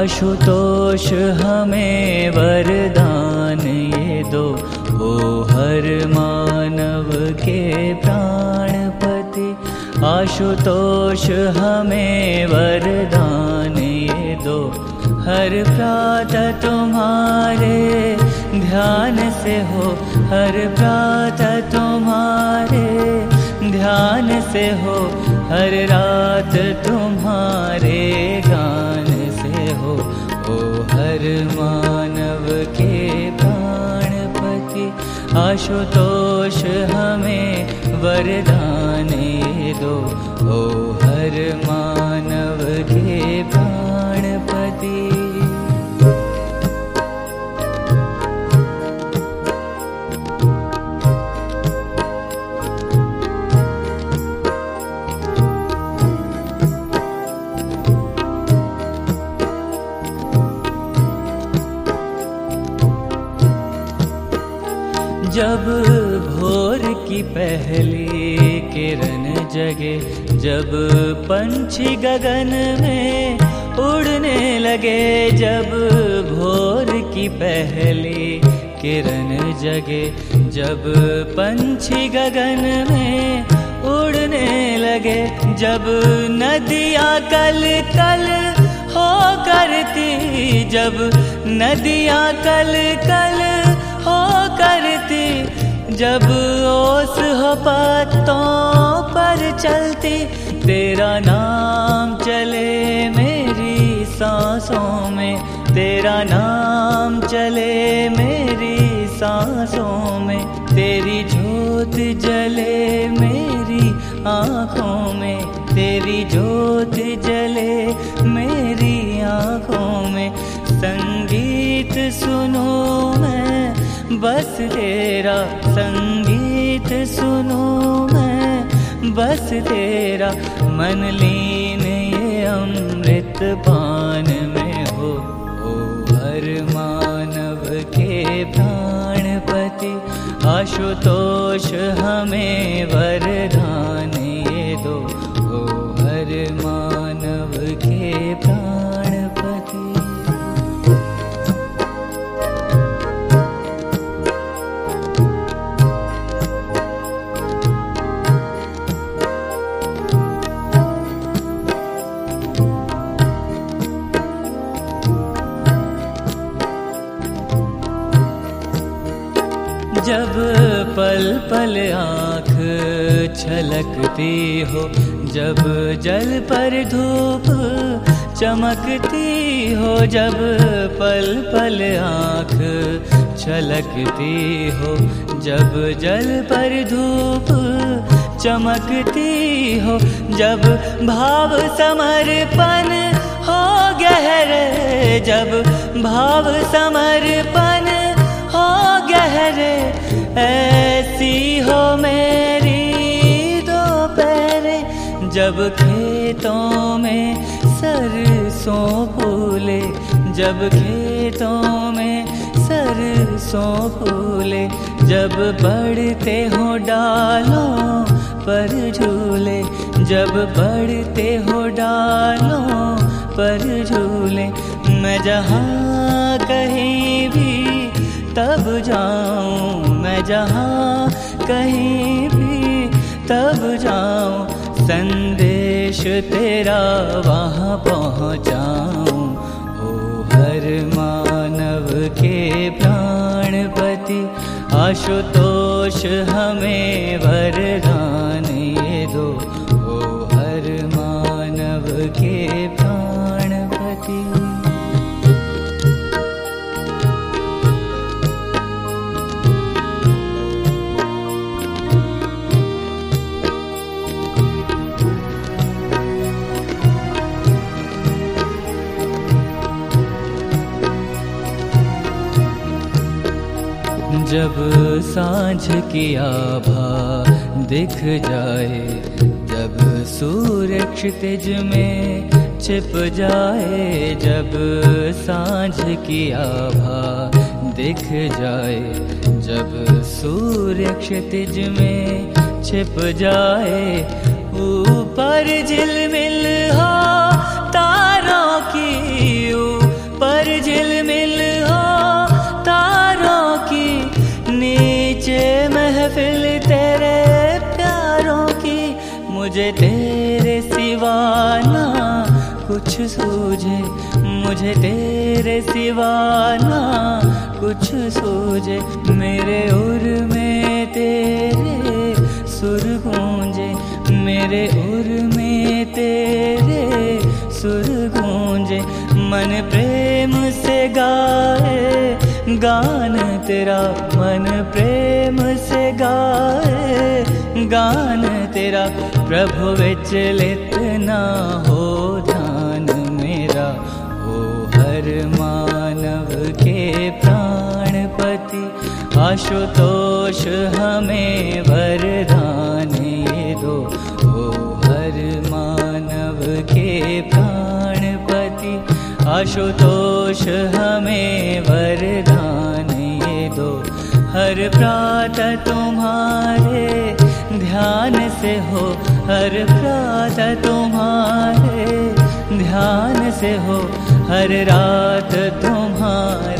आशुतोष हमें वरदान ये दो। ओ हर मानव के प्राणपति। आशुतोष हमें वरदान ये दो। हर प्रातः तुम्हारे ध्यान से हो। हर प्रातः तुम्हारे ध्यान से हो। हर रात तुम्हारे आशुतोष हमें वरदान दो। ओ पहली किरण जगे, जब पंछी गगन में उड़ने लगे, जब भोर की पहली किरण जगे, जब पंछी गगन में उड़ने लगे, जब नदियाँ कल कल हो करती, जब नदियाँ कल कल हो करती, जब पत्तों पर चलती, तेरा नाम चले मेरी सांसों में। तेरा नाम चले मेरी सांसों में। तेरी ज्योत जले मेरी आँखों में। तेरी ज्योत जले मेरी आँखों में। संगीत सुनो मैं, बस तेरा संगीत सुनो मैं, बस तेरा मन लीन ये अमृत पान में हो। ओ हर मानव के प्राणपति, आशुतोष हमें वरदान ये दो। पल पल आँख छलकती हो, जब जल पर धूप चमकती हो, जब पल पल आँख छलकती हो, जब जल पर धूप चमकती हो, जब भाव समर्पण हो गहरे, जब भाव समर्पण हो गहरे ऐसी जब खेतों में सरसों फूले, जब खेतों में सरसों फूले, जब बढ़ते हो डालों पर झूले, जब बढ़ते हो डालों पर झूले, मैं जहाँ कहीं भी तब जाऊँ, मैं जहाँ कहीं भी तब जाऊँ संदेश तेरा वहाँ पहुँचाऊं। ओ हर मानव के प्राणपति आशुतोष हमें वरदान ये दो। ओ हर मानव के जब साँझ की आभा दिख जाए, जब सूर्य क्षितिज में छिप जाए, जब साँझ की आभा दिख जाए, जब सूर्य क्षितिज में छिप जाए, ऊपर झिलमिल हो तेरे सिवाना कुछ सूझे। मुझे तेरे सिवाना कुछ सूझे। मेरे उर में तेरे सुर गूंजे। मेरे उर में तेरे सुर गूंजे। मन प्रेम से गाए गान तेरा मन प्रेम से गाए। गान तेरा प्रभु विचलित ना हो ध्यान मेरा। हो हर मानव के प्राणपति आशुतोष हमें वरदान दो हो हर मानव के प्राणपति आशुतोष हमें वरदान ये दो। हर प्रातः तुम्हारे ध्यान से हो। हर प्रातः तुम्हारे ध्यान से हो। हर रात तुम्हारे